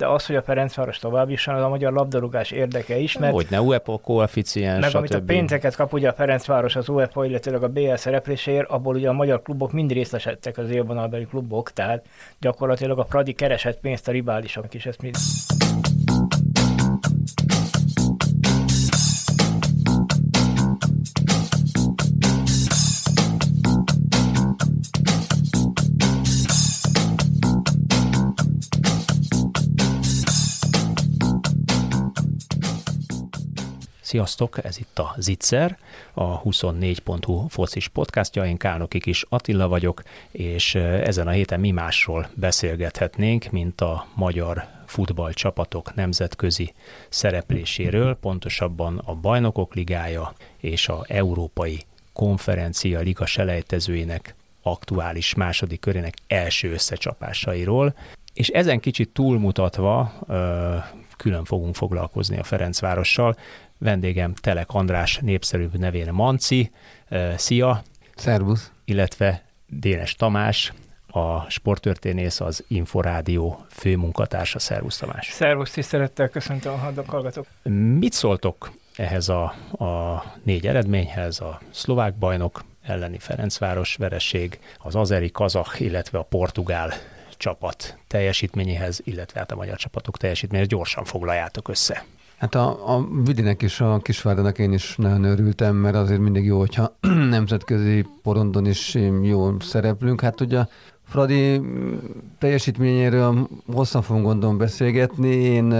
de az, hogy a Ferencváros tovább is az a magyar labdarúgás érdeke is, mert... Hogy ne UEFA koeficiens, Meg amit a pénzeket kap ugye a Ferencváros az UEFA, illetve a BL szerepléséért, abból ugye a magyar klubok mind részesedtek az élvonalbeli klubok, tehát gyakorlatilag a Pradi keresett pénzt a riválisok is, ezt mind... Sziasztok, ez itt a Zitzer, a 24.hu focis podcastja, én Kálnoki is Attila vagyok, és ezen a héten mi másról beszélgethetnénk, mint a magyar futballcsapatok nemzetközi szerepléséről, pontosabban a Bajnokok Ligája és a Európai Konferencia Liga selejtezőinek aktuális második körének első összecsapásairól, és ezen kicsit túlmutatva külön fogunk foglalkozni a Ferencvárossal. Vendégem Telek András népszerűbb nevén Manci. Szia! Szervusz! Illetve Dénes Tamás, a sporttörténész, az Inforádió főmunkatársa. Szervusz Tamás! Szervusz, tisztelettel köszöntöm a hallgatók! Mit szóltok ehhez a, a négy eredményhez, a szlovák bajnok elleni Ferencváros vereség, az azeri, kazach, illetve a portugál csapat teljesítményéhez, illetve hát a magyar csapatok teljesítményéhez gyorsan foglaljátok össze. Hát a, a Vidinek is, a Kisvárdának én is nagyon örültem, mert azért mindig jó, hogyha nemzetközi porondon is jól szereplünk. Hát ugye Fradi teljesítményéről hosszan fogunk gondolom beszélgetni. Én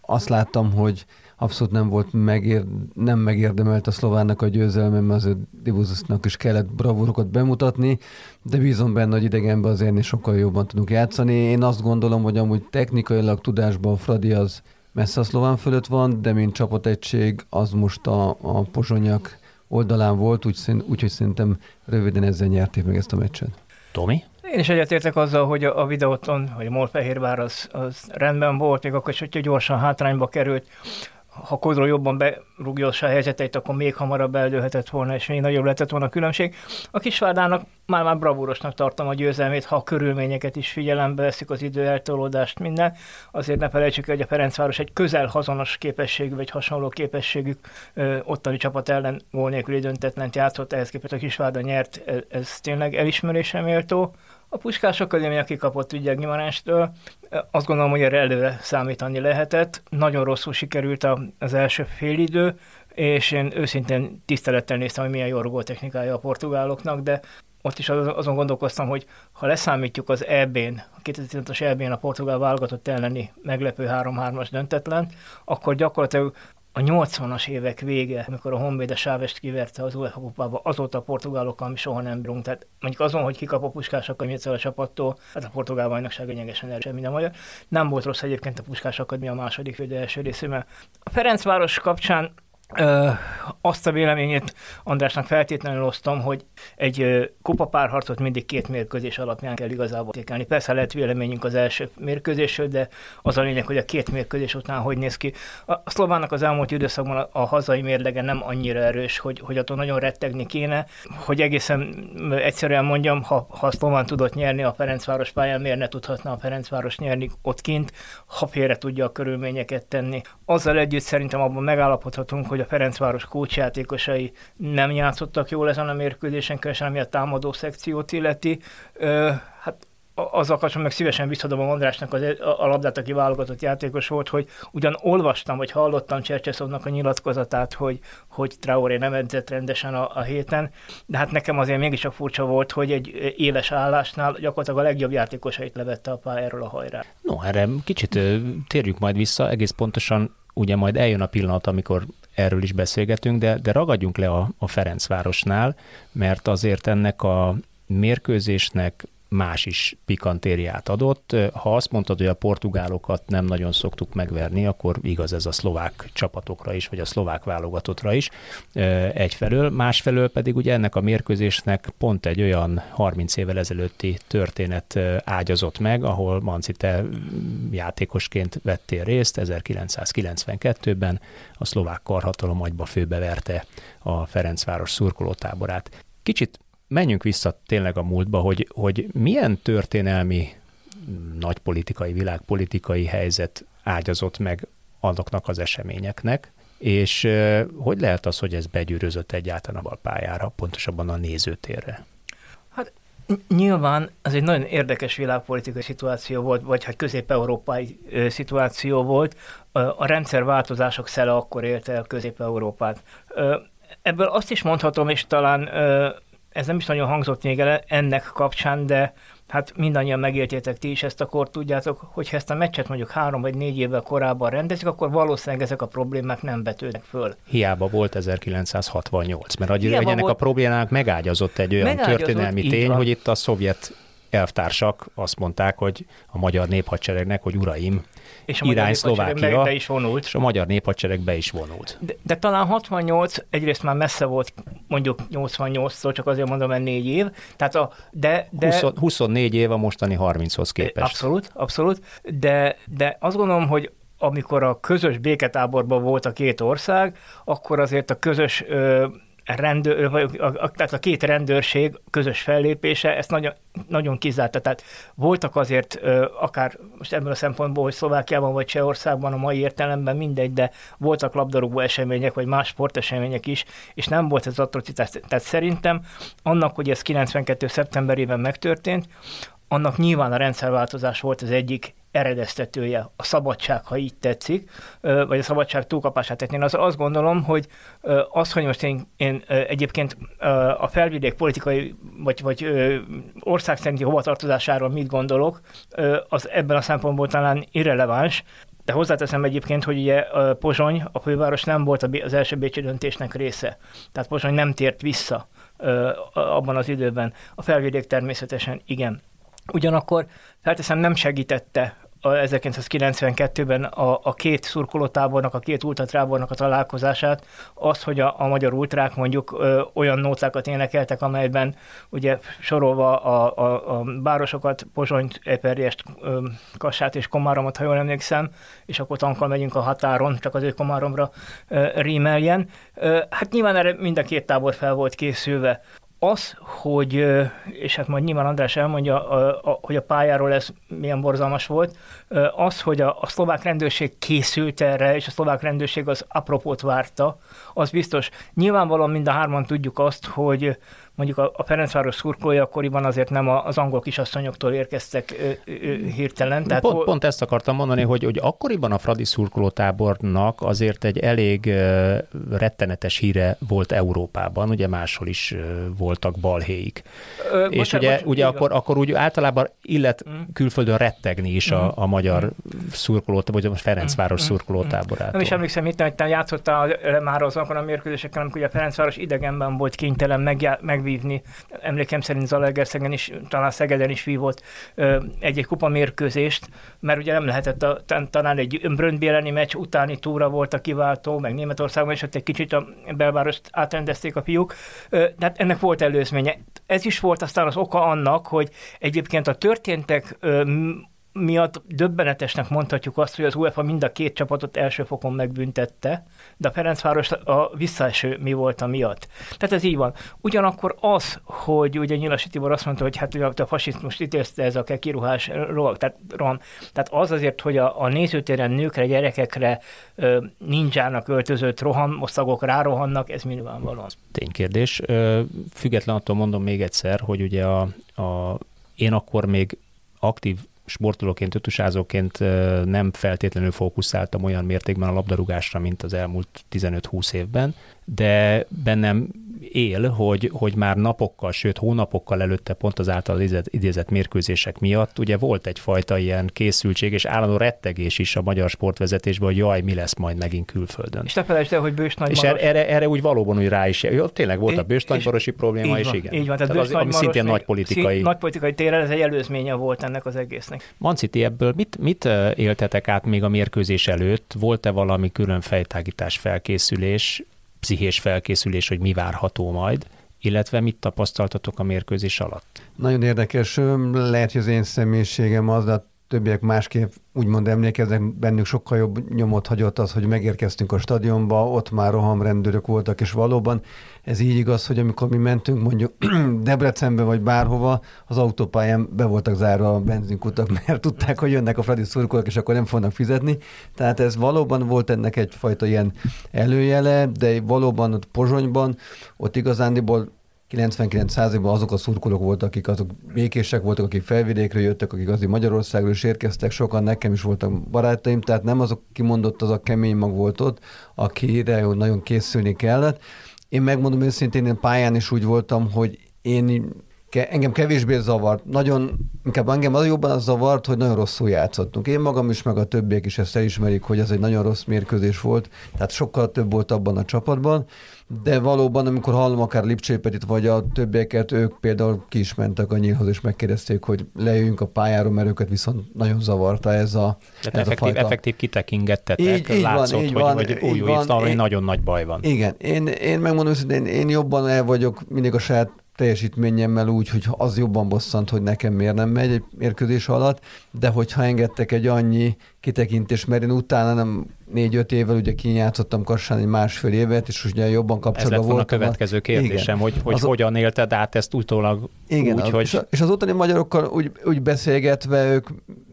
azt láttam, hogy abszolút nem volt megér, nem megérdemelt a szlovánnak a győzelme, mert azért Divuzusnak is kellett bravúrokat bemutatni, de bízom benne, hogy idegenben azért sokkal jobban tudunk játszani. Én azt gondolom, hogy amúgy technikailag tudásban Fradi az messze a szlován fölött van, de mint csapategység az most a, a pozsonyak oldalán volt, úgyhogy úgy, szerintem röviden ezzel nyerték meg ezt a meccset. Tomi? Én is egyetértek azzal, hogy a, a videóton, hogy a Molfehérvár az, az rendben volt, még akkor is, hogyha gyorsan hátrányba került, ha Kodról jobban berúgja a helyzeteit, akkor még hamarabb eldőlhetett volna, és még nagyobb lehetett volna a különbség. A Kisvárdának már már bravúrosnak tartom a győzelmét, ha a körülményeket is figyelembe veszik, az idő eltolódást, minden. Azért ne felejtsük el, hogy a Ferencváros egy közel hazonos képességű, vagy hasonló képességű ottani csapat ellen gól nélküli döntetlent játszott, ehhez képest a Kisvárda nyert, ez, ez tényleg elismerésre méltó. A Puskás Akadémia kikapott ugye Gimarástől, azt gondolom, hogy erre előre számítani lehetett. Nagyon rosszul sikerült az első félidő, és én őszintén tisztelettel néztem, hogy milyen jó technikája a portugáloknak, de ott is azon gondolkoztam, hogy ha leszámítjuk az EB-n, a 2015-as EB-n a portugál válogatott elleni meglepő 3-3-as döntetlen, akkor gyakorlatilag a 80-as évek vége, amikor a Honvéd a Sávest kiverte az UEFA kupába, azóta a portugálokkal mi soha nem bírunk. Tehát mondjuk azon, hogy kikap a puskás akadémia a csapattól, hát a portugál bajnokság lényegesen erősebb, mint a magyar. Nem volt rossz egyébként a puskás akadémia a második vagy első részében. A Ferencváros kapcsán Ö, azt a véleményét Andrásnak feltétlenül osztom, hogy egy kupapárharcot mindig két mérkőzés alapján kell igazából értékelni. Persze lehet véleményünk az első mérkőzésről, de az a lényeg, hogy a két mérkőzés után hogy néz ki. A, szlovánnak az elmúlt időszakban a, a hazai mérlege nem annyira erős, hogy, hogy attól nagyon rettegni kéne, hogy egészen egyszerűen mondjam, ha, ha a szlován tudott nyerni a Ferencváros pályán, miért ne tudhatna a Ferencváros nyerni ott kint, ha félre tudja a körülményeket tenni. Azzal együtt szerintem abban megállapodhatunk, hogy hogy a Ferencváros kócsjátékosai nem játszottak jól ezen a mérkőzésen, különösen ami a támadó szekciót illeti. Ö, hát azzal kapcsolatban meg szívesen visszadom a Andrásnak az, a, labdát, aki válogatott játékos volt, hogy ugyan olvastam, vagy hallottam Csercseszovnak a nyilatkozatát, hogy, hogy Traoré nem edzett rendesen a, a héten, de hát nekem azért mégiscsak furcsa volt, hogy egy éles állásnál gyakorlatilag a legjobb játékosait levette a pályáról a hajrá. No, erre kicsit térjük majd vissza, egész pontosan ugye majd eljön a pillanat, amikor erről is beszélgetünk, de, de ragadjunk le a, a Ferencvárosnál, mert azért ennek a mérkőzésnek más is pikantériát adott. Ha azt mondtad, hogy a portugálokat nem nagyon szoktuk megverni, akkor igaz ez a szlovák csapatokra is, vagy a szlovák válogatottra is egyfelől. Másfelől pedig ugye ennek a mérkőzésnek pont egy olyan 30 évvel ezelőtti történet ágyazott meg, ahol Manci te játékosként vettél részt 1992-ben, a szlovák karhatalom agyba főbeverte a Ferencváros szurkolótáborát. Kicsit menjünk vissza tényleg a múltba, hogy, hogy milyen történelmi nagy politikai, világpolitikai helyzet ágyazott meg azoknak az eseményeknek, és hogy lehet az, hogy ez begyűrözött egyáltalán a pályára, pontosabban a nézőtérre? Hát nyilván ez egy nagyon érdekes világpolitikai szituáció volt, vagy hát közép-európai szituáció volt. A rendszerváltozások szele akkor élte el Közép-Európát. Ebből azt is mondhatom, és talán ez nem is nagyon hangzott még el ennek kapcsán, de hát mindannyian megéltétek ti is ezt, akkor tudjátok, hogy ha ezt a meccset mondjuk három vagy négy évvel korábban rendezik, akkor valószínűleg ezek a problémák nem betődnek föl. Hiába volt 1968, mert hogy ennek volt... a problémának megágyazott egy olyan megágyazott, történelmi tény, van. hogy itt a szovjet elvtársak azt mondták, hogy a magyar néphadseregnek, hogy uraim, és a irány Szlovákia, be is vonult. és a magyar néphadsereg be is vonult. De, de talán 68 egyrészt már messze volt mondjuk 88-tól, csak azért mondom, mert négy év. Tehát a, de, de, 20, 24 év a mostani 30-hoz képest. Abszolút, abszolút. De, de azt gondolom, hogy amikor a közös béketáborban volt a két ország, akkor azért a közös ö, rendőr, vagy a, a, tehát a két rendőrség közös fellépése ezt nagyon, nagyon kizárta. Tehát voltak azért akár most ebből a szempontból, hogy Szlovákiában vagy Csehországban a mai értelemben mindegy, de voltak labdarúgó események, vagy más sportesemények is, és nem volt ez atrocitás. Tehát szerintem annak, hogy ez 92. szeptemberében megtörtént, annak nyilván a rendszerváltozás volt az egyik eredeztetője, a szabadság, ha így tetszik, vagy a szabadság túlkapását. Tehát én az, azt gondolom, hogy az, hogy most én, én egyébként a felvidék politikai, vagy, vagy ország szerinti hovatartozásáról mit gondolok, az ebben a szempontból talán irreleváns, de hozzáteszem egyébként, hogy ugye Pozsony, a főváros nem volt az első bécsi döntésnek része. Tehát Pozsony nem tért vissza abban az időben. A felvidék természetesen igen. Ugyanakkor felteszem nem segítette a 1992-ben a, a két szurkolótábornak, a két ultratrábornak a találkozását, az, hogy a, a magyar ultrák mondjuk ö, olyan nótákat énekeltek, amelyben ugye sorolva a, a, a városokat, Pozsonyt, Eperjest, ö, Kassát és Komáromot, ha jól emlékszem, és akkor tankkal megyünk a határon, csak az ő Komáromra ö, rímeljen. Ö, hát nyilván erre mind a két tábor fel volt készülve az, hogy, és hát majd nyilván András elmondja, hogy a pályáról ez milyen borzalmas volt, az, hogy a, a szlovák rendőrség készült erre, és a szlovák rendőrség az apropót várta, az biztos. Nyilvánvalóan mind a hárman tudjuk azt, hogy mondjuk a, a Ferencváros szurkolói akkoriban azért nem az angol kisasszonyoktól érkeztek ö, ö, hirtelen. Tehát pont, hol... pont ezt akartam mondani, hogy, hogy akkoriban a Fradi szurkolótábornak azért egy elég ö, rettenetes híre volt Európában, ugye máshol is ö, voltak balhéik. Ö, És bocsánat, ugye, bocsánat, ugye akkor, akkor úgy általában illet mm. külföldön rettegni is a, mm. a magyar mm. szurkolót, vagy a Ferencváros mm. szurkolótáborától. Nem is emlékszem, itt, hogy játszottál már azokon a mérkőzéseken, amikor a Ferencváros idegenben volt kénytelen megjá- megvívni vívni. Emlékem szerint Zalaegerszegen is, talán Szegeden is vívott egy-egy kupa mérkőzést, mert ugye nem lehetett, a, talán egy Bröndby elleni meccs utáni túra volt a kiváltó, meg Németországban is ott egy kicsit a belvárost átrendezték a fiúk, de hát ennek volt előzménye. Ez is volt aztán az oka annak, hogy egyébként a történtek miatt döbbenetesnek mondhatjuk azt, hogy az UEFA mind a két csapatot első fokon megbüntette, de a Ferencváros a visszaeső mi volt a miatt. Tehát ez így van. Ugyanakkor az, hogy ugye Nyilasi Tibor azt mondta, hogy hát ugye a fasizmus ítélzte ez a kiruhás rohag, tehát, roham. tehát az azért, hogy a, a nézőtéren nőkre, gyerekekre nincsának öltözött rohamoszagok rárohannak, ez nyilvánvalóan. Ténykérdés. Független attól mondom még egyszer, hogy ugye a, a én akkor még aktív sportolóként, ötusázóként nem feltétlenül fókuszáltam olyan mértékben a labdarúgásra, mint az elmúlt 15-20 évben, de bennem él, hogy, hogy már napokkal, sőt hónapokkal előtte pont az által idézett mérkőzések miatt ugye volt egyfajta ilyen készültség és állandó rettegés is a magyar sportvezetésben, hogy jaj, mi lesz majd megint külföldön. És te felejtsd el, hogy Bős És erre, erre úgy valóban úgy rá is, jó, tényleg volt a Bős probléma, és igen. Így van, tehát, tehát az, ami szintén nagy politikai. Szín, nagy politikai téren, ez egy előzménye volt ennek az egésznek. Manciti, ebből mit, mit éltetek át még a mérkőzés előtt? Volt-e valami külön fejtágítás, felkészülés? Pszichés felkészülés, hogy mi várható majd, illetve mit tapasztaltatok a mérkőzés alatt? Nagyon érdekes. Lehet, hogy az én személyiségem az, de többiek másképp úgymond emlékeznek, bennük sokkal jobb nyomot hagyott az, hogy megérkeztünk a stadionba, ott már rohamrendőrök voltak, és valóban ez így igaz, hogy amikor mi mentünk mondjuk Debrecenbe vagy bárhova, az autópályán be voltak zárva a benzinkutak, mert tudták, hogy jönnek a Fradi szurkolók, és akkor nem fognak fizetni. Tehát ez valóban volt ennek egyfajta ilyen előjele, de valóban ott Pozsonyban, ott igazándiból 99%-ban azok a szurkolók voltak, akik azok békések voltak, akik felvidékről jöttek, akik azért Magyarországról is érkeztek, sokan nekem is voltak barátaim, tehát nem azok kimondott az a kemény mag volt ott, akire nagyon készülni kellett. Én megmondom őszintén, én pályán is úgy voltam, hogy én engem kevésbé zavart. Nagyon, inkább engem az jobban az zavart, hogy nagyon rosszul játszottunk. Én magam is, meg a többiek is ezt elismerik, hogy ez egy nagyon rossz mérkőzés volt, tehát sokkal több volt abban a csapatban, de valóban, amikor hallom akár Lipcsépet vagy a többieket, ők például ki is mentek a nyílhoz, és megkérdezték, hogy lejöjjünk a pályáról, mert őket viszont nagyon zavarta ez a, ez effektív, a fajta... effektív kitekingettetek, így, így látszott, van, így hogy, van, hogy új, új van, nagyon nagy baj van. Igen, én, én megmondom hogy én, én jobban el vagyok mindig a saját teljesítményemmel úgy, hogy az jobban bosszant, hogy nekem miért nem megy egy mérkőzés alatt, de hogyha engedtek egy annyi kitekintés, mert én utána nem négy-öt évvel ugye kinyátszottam Kassán egy másfél évet, és ugye jobban kapcsolatban volt. Ez lett a következő kérdésem, igen. hogy, hogy az hogyan élted át ezt utólag igen, úgy, az, hogy... És, és az ottani magyarokkal úgy, úgy beszélgetve, ők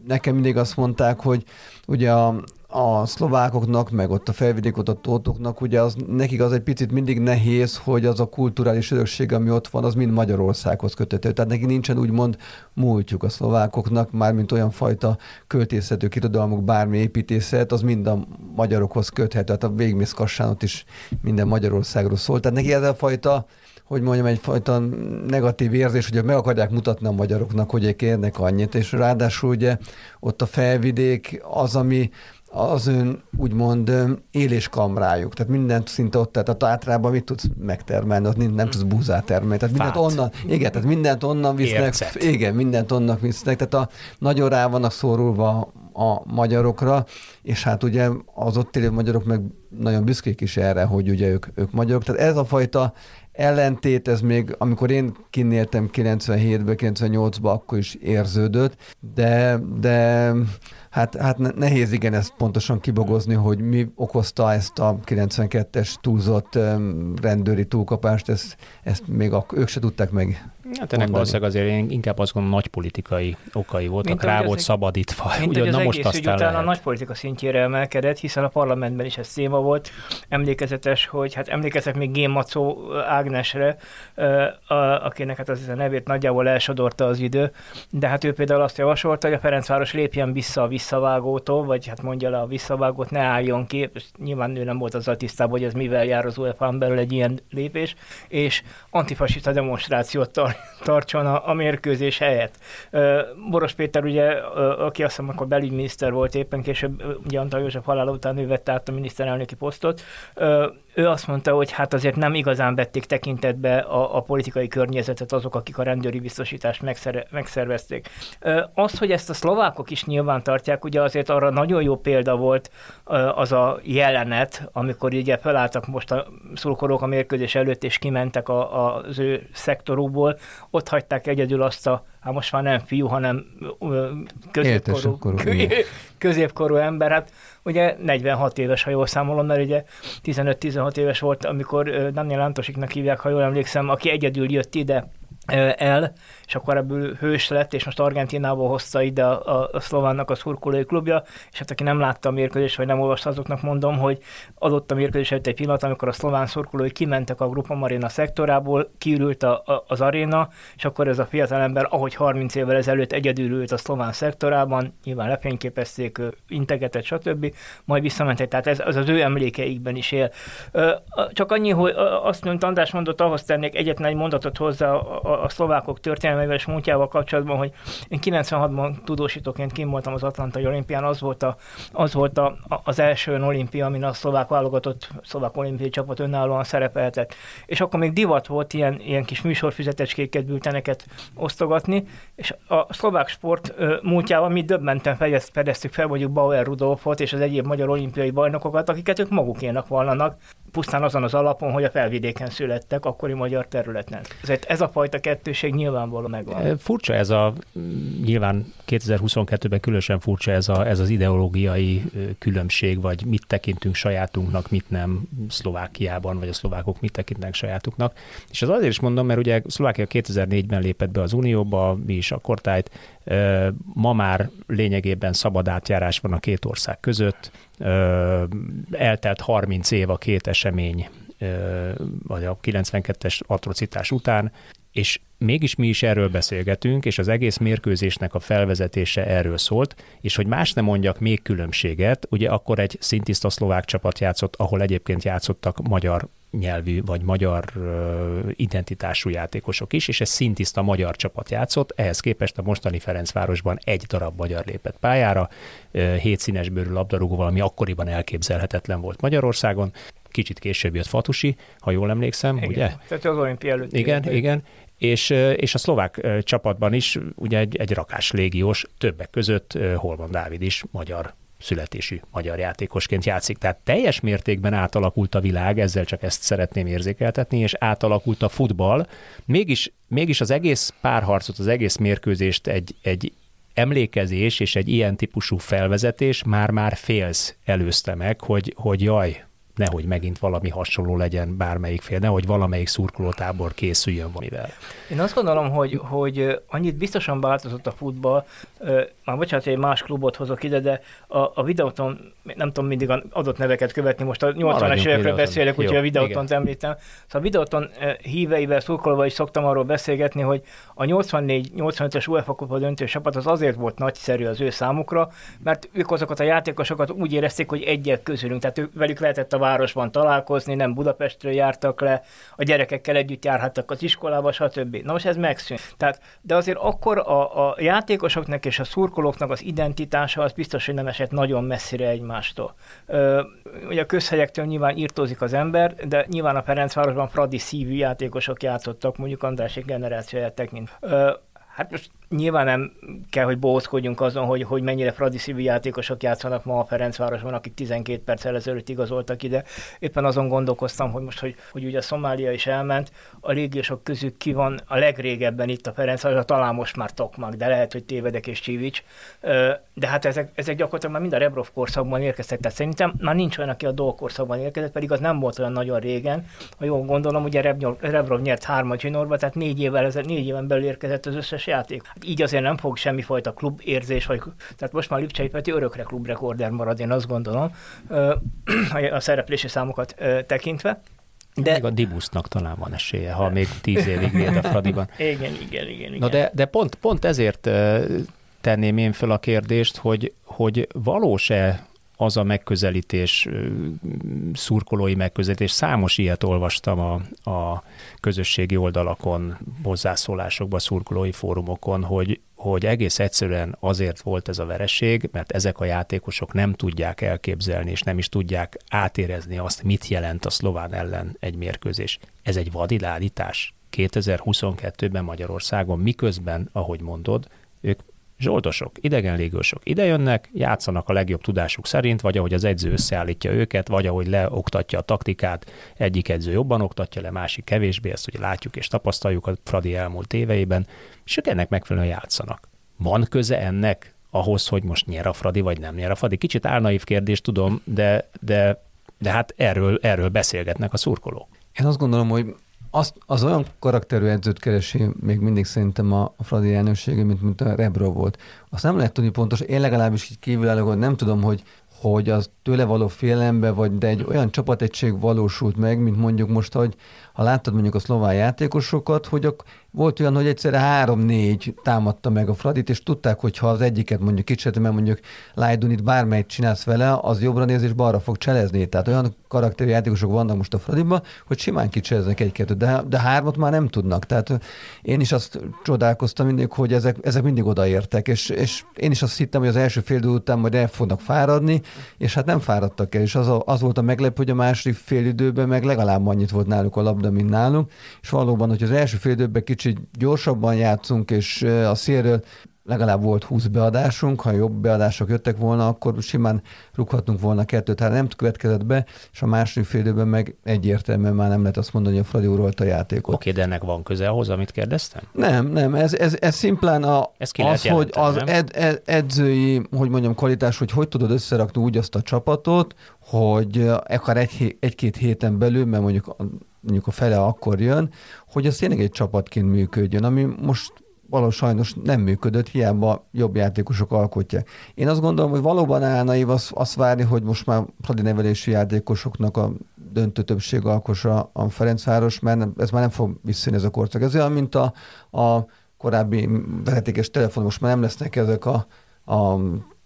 nekem mindig azt mondták, hogy ugye a, a szlovákoknak, meg ott a felvidék ott a tótoknak, ugye az, nekik az egy picit mindig nehéz, hogy az a kulturális örökség, ami ott van, az mind Magyarországhoz köthető. Tehát neki nincsen úgymond múltjuk a szlovákoknak, mármint olyan fajta költészető irodalmuk, bármi építészet, az mind a magyarokhoz köthető. Tehát a végmész Kassánot is minden Magyarországról szól. Tehát neki ez a fajta hogy mondjam, egyfajta negatív érzés, hogy meg akarják mutatni a magyaroknak, hogy ők érnek annyit, és ráadásul ugye ott a felvidék az, ami az ön úgymond éléskamrájuk, tehát mindent szinte ott, tehát általában mit tudsz megtermelni, ott nem, tudsz búzát termelni, tehát mindent Fát. onnan, igen, tehát mindent onnan visznek, Ércet. igen, mindent onnan visznek, tehát a, nagyon rá vannak szorulva a magyarokra, és hát ugye az ott élő magyarok meg nagyon büszkék is erre, hogy ugye ők, ők magyarok, tehát ez a fajta ellentét, ez még, amikor én kinéltem 97-ben, 98-ban, akkor is érződött, de, de hát, hát nehéz igen ezt pontosan kibogozni, hogy mi okozta ezt a 92-es túlzott rendőri túlkapást, ezt, ezt még ők se tudták meg Hát ennek valószínűleg azért én inkább azt gondolom nagy politikai okai voltak, mint rá volt szabadítva. Mint Ugye, hogy az na most aztán után a nagy politika szintjére emelkedett, hiszen a parlamentben is ez téma volt. Emlékezetes, hogy hát emlékezek még Gém Macó Ágnesre, akinek hát az a nevét nagyjából elsodorta az idő, de hát ő például azt javasolta, hogy a Ferencváros lépjen vissza a visszavágótól, vagy hát mondja le a visszavágót, ne álljon ki, és nyilván ő nem volt azzal tisztában, hogy ez mivel jár az UEFA-n belül egy ilyen lépés, és antifasiszta demonstrációt tart tartson a, a mérkőzés helyett. Boros Péter ugye, aki azt hiszem akkor belügyminiszter volt éppen, később ugye Antal József halála után ő vette át a miniszterelnöki posztot, ő azt mondta, hogy hát azért nem igazán vették tekintetbe a, a politikai környezetet azok, akik a rendőri biztosítást megszer, megszervezték. Az, hogy ezt a szlovákok is nyilván tartják, ugye azért arra nagyon jó példa volt az a jelenet, amikor ugye felálltak most a szurkolók a mérkőzés előtt, és kimentek a, a, az ő szektorukból, ott hagyták egyedül azt a hát most már nem fiú, hanem középkorú, középkorú ember, hát ugye 46 éves, ha jól számolom, mert ugye 15-16 éves volt, amikor Daniel Antosiknak hívják, ha jól emlékszem, aki egyedül jött ide el, és akkor ebből hős lett, és most Argentinából hozta ide a, a, a szlovánnak a szurkolói klubja, és hát aki nem látta a mérkőzést, vagy nem olvasta, azoknak mondom, hogy adott a mérkőzés előtt egy pillanat, amikor a szlován szurkolói kimentek a Grupa Marina szektorából, kiürült a, a, az aréna, és akkor ez a fiatal ember, ahogy 30 évvel ezelőtt egyedül ült a szlován szektorában, nyilván lefényképezték, integetett, stb. Majd visszamentek, tehát ez az, az ő emlékeikben is él. Csak annyi, hogy azt, mint András mondott, ahhoz tennék egyetlen egy mondatot hozzá a, a, szlovákok történelmével és múltjával kapcsolatban, hogy én 96-ban tudósítóként kim voltam az Atlantai olimpián, az volt, a, az volt a, az első olimpia, amin a szlovák válogatott, szlovák olimpiai csapat önállóan szerepeltet. És akkor még divat volt ilyen, ilyen kis műsorfizetecskéket, bülteneket osztogatni, és a szlovák sport múltjával mi döbbenten fedeztük fel, mondjuk Bauer Rudolfot és az egyéb magyar olimpiai bajnokokat, akiket ők magukénak vallanak, pusztán azon az alapon, hogy a felvidéken születtek, akkori magyar területen. Ezért ez a fajta kettőség nyilvánvalóan megvan. Furcsa ez a, nyilván 2022-ben különösen furcsa ez, a, ez az ideológiai különbség, vagy mit tekintünk sajátunknak, mit nem Szlovákiában, vagy a szlovákok mit tekintenek sajátuknak. És az azért is mondom, mert ugye Szlovákia 2004-ben lépett be az Unióba, mi is a kortájt, ma már lényegében szabad átjárás van a két ország között, eltelt 30 év a két esemény vagy a 92-es atrocitás után, és mégis mi is erről beszélgetünk, és az egész mérkőzésnek a felvezetése erről szólt, és hogy más nem mondjak még különbséget, ugye akkor egy szintiszta szlovák csapat játszott, ahol egyébként játszottak magyar nyelvű vagy magyar identitású játékosok is, és ez szintiszta magyar csapat játszott, ehhez képest a mostani Ferencvárosban egy darab magyar lépett pályára, hét színes bőrű labdarúgóval, ami akkoriban elképzelhetetlen volt Magyarországon, kicsit később jött Fatusi, ha jól emlékszem, igen. ugye? Tehát az olimpia előtt. Igen, igen, igen. És, és a szlovák csapatban is ugye egy, egy rakás légiós, többek között Holman Dávid is magyar születésű magyar játékosként játszik. Tehát teljes mértékben átalakult a világ, ezzel csak ezt szeretném érzékeltetni, és átalakult a futball. Mégis, mégis az egész párharcot, az egész mérkőzést egy, egy emlékezés és egy ilyen típusú felvezetés már-már félsz előzte meg, hogy, hogy jaj, nehogy megint valami hasonló legyen bármelyik fél, nehogy valamelyik szurkolótábor készüljön valamivel. Én azt gondolom, hogy, hogy annyit biztosan változott a futball, már bocsánat, hogy egy más klubot hozok ide, de a, a videóton, nem tudom mindig adott neveket követni, most a 80-as évekről beszélek, úgyhogy a videóton említem. Szóval a videóton híveivel, szurkolva is szoktam arról beszélgetni, hogy a 84-85-ös UEFA Kupa döntő csapat az azért volt nagyszerű az ő számukra, mert ők azokat a játékosokat úgy érezték, hogy egyek közülünk, tehát ők, velük lehetett a városban találkozni, nem Budapestről jártak le, a gyerekekkel együtt járhattak az iskolába, stb. Na most ez megszűnt. Tehát, de azért akkor a, a játékosoknak és a szurkolóknak az identitása az biztos, hogy nem esett nagyon messzire egymástól. Ö, ugye a közhelyektől nyilván írtózik az ember, de nyilván a Ferencvárosban Fradi szívű játékosok játszottak, mondjuk Andrásik generációját tekint. Ö, hát most nyilván nem kell, hogy bózkodjunk azon, hogy, hogy mennyire Fradi szívű játékosok játszanak ma a Ferencvárosban, akik 12 perccel ezelőtt igazoltak ide. Éppen azon gondolkoztam, hogy most, hogy, hogy ugye a Szomália is elment, a légiósok közül ki van a legrégebben itt a Ferencváros, talán most már Tokmak, de lehet, hogy tévedek és Csivics. De hát ezek, ezek gyakorlatilag már mind a Rebrov korszakban érkeztek, tehát szerintem már nincs olyan, aki a Dol korszakban érkezett, pedig az nem volt olyan nagyon régen. Ha jól gondolom, ugye Rebrov nyert hármat zsinórba, tehát négy évvel, négy éven belül érkezett az összes játék így azért nem fog semmifajta klubérzés, vagy, tehát most már Lipcsei Peti örökre klubrekorder marad, én azt gondolom, a szereplési számokat tekintve. De... Még a Dibusznak talán van esélye, ha még tíz évig véd a Fradiban. igen, igen, igen. igen. Na de, de pont, pont ezért tenném én föl a kérdést, hogy, hogy valós-e az a megközelítés, szurkolói megközelítés, számos ilyet olvastam a, a közösségi oldalakon, hozzászólásokban, szurkolói fórumokon, hogy, hogy egész egyszerűen azért volt ez a vereség, mert ezek a játékosok nem tudják elképzelni, és nem is tudják átérezni azt, mit jelent a szlován ellen egy mérkőzés. Ez egy vadiládítás 2022-ben Magyarországon, miközben, ahogy mondod, ők zsoldosok, idegen légősök idejönnek, játszanak a legjobb tudásuk szerint, vagy ahogy az edző összeállítja őket, vagy ahogy leoktatja a taktikát, egyik edző jobban oktatja le, másik kevésbé, ezt ugye látjuk és tapasztaljuk a Fradi elmúlt éveiben, és ők ennek megfelelően játszanak. Van köze ennek ahhoz, hogy most nyer a Fradi, vagy nem nyer a Fradi? Kicsit álnaív kérdés, tudom, de, de, de hát erről, erről beszélgetnek a szurkolók. Én azt gondolom, hogy az, az olyan karakterű edzőt keresi még mindig szerintem a, a Fradi elnöksége, mint, mint a Rebro volt. Azt nem lehet tudni pontos, én legalábbis így kívülálló, nem tudom, hogy hogy az tőle való félelembe, vagy de egy olyan csapategység valósult meg, mint mondjuk most, hogy ha láttad mondjuk a szlován játékosokat, hogy a, volt olyan, hogy egyszerre három-négy támadta meg a Fradit, és tudták, hogy ha az egyiket mondjuk kicsit, mert mondjuk Lajdunit bármelyik csinálsz vele, az jobbra néz és balra fog cselezni. Tehát olyan karakterű játékosok vannak most a Fradiban, hogy simán kicseleznek egy-kettőt, de, de hármat már nem tudnak. Tehát én is azt csodálkoztam mindig, hogy ezek, ezek mindig odaértek, és, és én is azt hittem, hogy az első fél idő után majd el fognak fáradni, és hát nem fáradtak el, és az, a, az volt a meglep, hogy a második fél időben meg legalább annyit volt náluk a labda, mint nálunk, és valóban, hogy az első fél időben kicsit gyorsabban játszunk, és a szélről legalább volt 20 beadásunk, ha jobb beadások jöttek volna, akkor simán rúghatunk volna kettőt, hát nem következett be, és a második fél időben meg egyértelműen már nem lehet azt mondani, hogy a Fradi a játékot. Oké, de ennek van köze ahhoz, amit kérdeztem? Nem, nem, ez, ez, ez szimplán a, ki az, hogy az ed, ed, edzői, hogy mondjam, kvalitás, hogy hogy tudod összerakni úgy azt a csapatot, hogy akár egy, egy-két héten belül, mert mondjuk, mondjuk a fele akkor jön, hogy az tényleg egy csapatként működjön, ami most való sajnos nem működött, hiába jobb játékosok alkotják. Én azt gondolom, hogy valóban állnaív azt, azt várni, hogy most már Fradi nevelési játékosoknak a döntő többség alkossa a Ferencváros, mert ez már nem fog visszajönni ez a korszak. Ez olyan, mint a, a korábbi vezetékes telefon, most már nem lesznek ezek a, a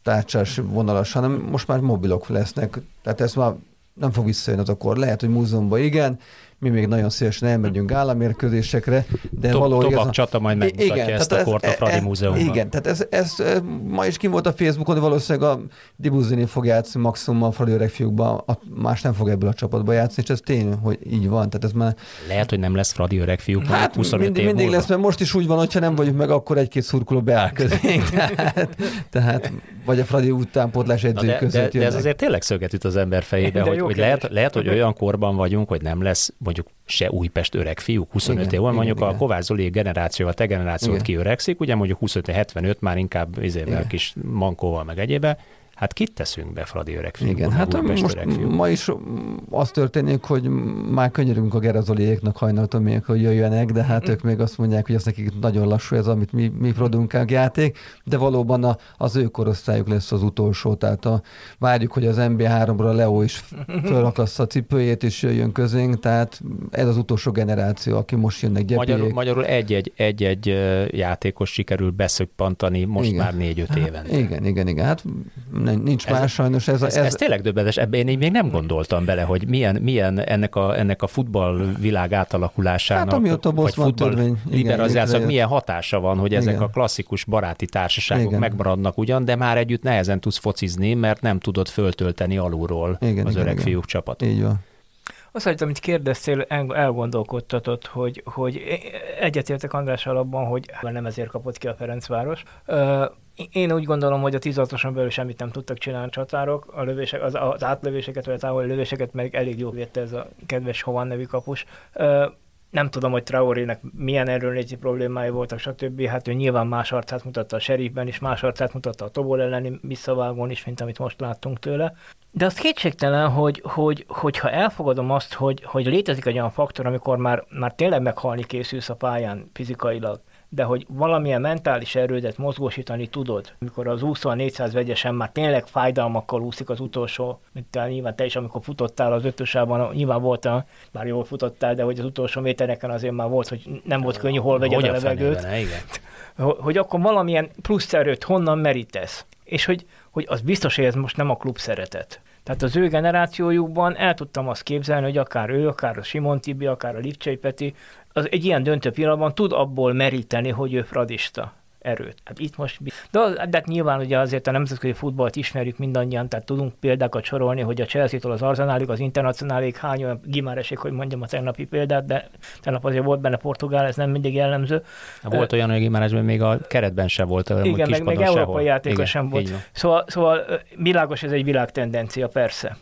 tárcsás vonalas, hanem most már mobilok lesznek. Tehát ez már nem fog visszajönni az a kor. Lehet, hogy múzeumban igen, mi még nagyon szívesen elmegyünk államérkőzésekre, de Tob- való Tobak igaz- Csata majd megmutatja Igen, ezt a kort a ez- Fradi ez- Múzeumban. Igen, tehát ez, ez, ez ma is kim volt a Facebookon, de valószínűleg a Dibuzini fog játszani maximum a Fradi öreg fiúkban, a, más nem fog ebből a csapatba játszani, és ez tény, hogy így van. Tehát ez már Lehet, hogy nem lesz Fradi öreg fiúk, Hát 25 mindig, év mindig múlva. lesz, mert most is úgy van, hogyha nem vagyunk meg, akkor egy-két szurkoló beáll közénk. Tehát, tehát vagy a Fradi utánpótlás edzői de, de, között de ez jönnek. azért tényleg szöget üt az ember fejébe, De hogy, hogy lehet, lehet, hogy olyan korban vagyunk, hogy nem lesz mondjuk se Újpest öreg fiúk, 25 Igen, év van, igen, mondjuk a igen. Kovács Zoli generáció, a te generációt Igen. kiöregszik, ugye mondjuk 25-75 már inkább izével, kis mankóval meg egyébe, hát kit teszünk be Fradi öreg Igen, hát most öreg ma is az történik, hogy már könyörünk a Gerazoliéknak hajnalton még, hogy jöjjenek, de hát ők még azt mondják, hogy ez nekik nagyon lassú ez, amit mi, mi produkálunk játék, de valóban a, az ő korosztályuk lesz az utolsó, tehát a, várjuk, hogy az NB3-ra Leo is fölakassza a cipőjét és jöjjön közénk, tehát ez az utolsó generáció, aki most jönnek Magyarul, gyepélyék. magyarul egy-egy, egy-egy ö, játékos sikerül beszöppantani most Igen. már négy-öt éven. Igen, igen, igen. Hát n- nincs Ez- más sajnos. Ez, a- Ez, ez, ez tényleg döbbenetes, ebben én így még nem gondoltam bele, hogy milyen, milyen ennek, a, ennek a futball világ átalakulásának, Hát, amióta a vagy futball törvény, liberalizációnak milyen hatása van, hogy ezek Igen. a klasszikus baráti társaságok Igen. megmaradnak ugyan, de már együtt nehezen tudsz focizni, mert nem tudod föltölteni alulról Igen, az igen, öreg igen. fiúk csapat. Így van. Azt, hogy amit kérdeztél, el- elgondolkodtatott, hogy, hogy egyetértek Andrással abban, hogy nem ezért kapott ki a Ferencváros. Én úgy gondolom, hogy a 16-oson belül semmit nem tudtak csinálni a csatárok, a lövések, az, az átlövéseket, vagy a távoli lövéseket meg elég jól védte ez a kedves Hovan nevű kapus. Ö, nem tudom, hogy Traorének milyen erőléti problémái voltak, stb. Hát ő nyilván más arcát mutatta a serifben is, más arcát mutatta a Tobol elleni visszavágón is, mint amit most láttunk tőle. De az kétségtelen, hogy, hogy, hogyha elfogadom azt, hogy, hogy létezik egy olyan faktor, amikor már, már tényleg meghalni készülsz a pályán fizikailag, de hogy valamilyen mentális erődet mozgósítani tudod, amikor az úszó a 400 vegyesen már tényleg fájdalmakkal úszik az utolsó, mint nyilván te is, amikor futottál az ötösában, nyilván volt, bár jól futottál, de hogy az utolsó métereken azért már volt, hogy nem volt könnyű, hol vegyed Hogy a levegőt igen. hogy hogy akkor valamilyen plusz erőt honnan merítesz. És hogy, hogy az biztos, hogy ez most nem a klub szeretet. Tehát az ő generációjukban el tudtam azt képzelni, hogy akár ő, akár a Simon Tibi, akár a Lipcsei Peti, az egy ilyen döntő pillanatban tud abból meríteni, hogy ő fradista erőt. Hát itt most, de, de hát nyilván ugye azért a nemzetközi futballt ismerjük mindannyian, tehát tudunk példákat sorolni, hogy a Chelsea-től az Arsenalig, az Internacionálig hány olyan gimáreség, hogy mondjam a tegnapi példát, de tegnap azért volt benne Portugál, ez nem mindig jellemző. Volt olyan, hogy Gimárezben még a keretben sem volt olyan, Igen, meg, meg európai játékos sem volt. Szóval, szóval világos, ez egy világtendencia, persze.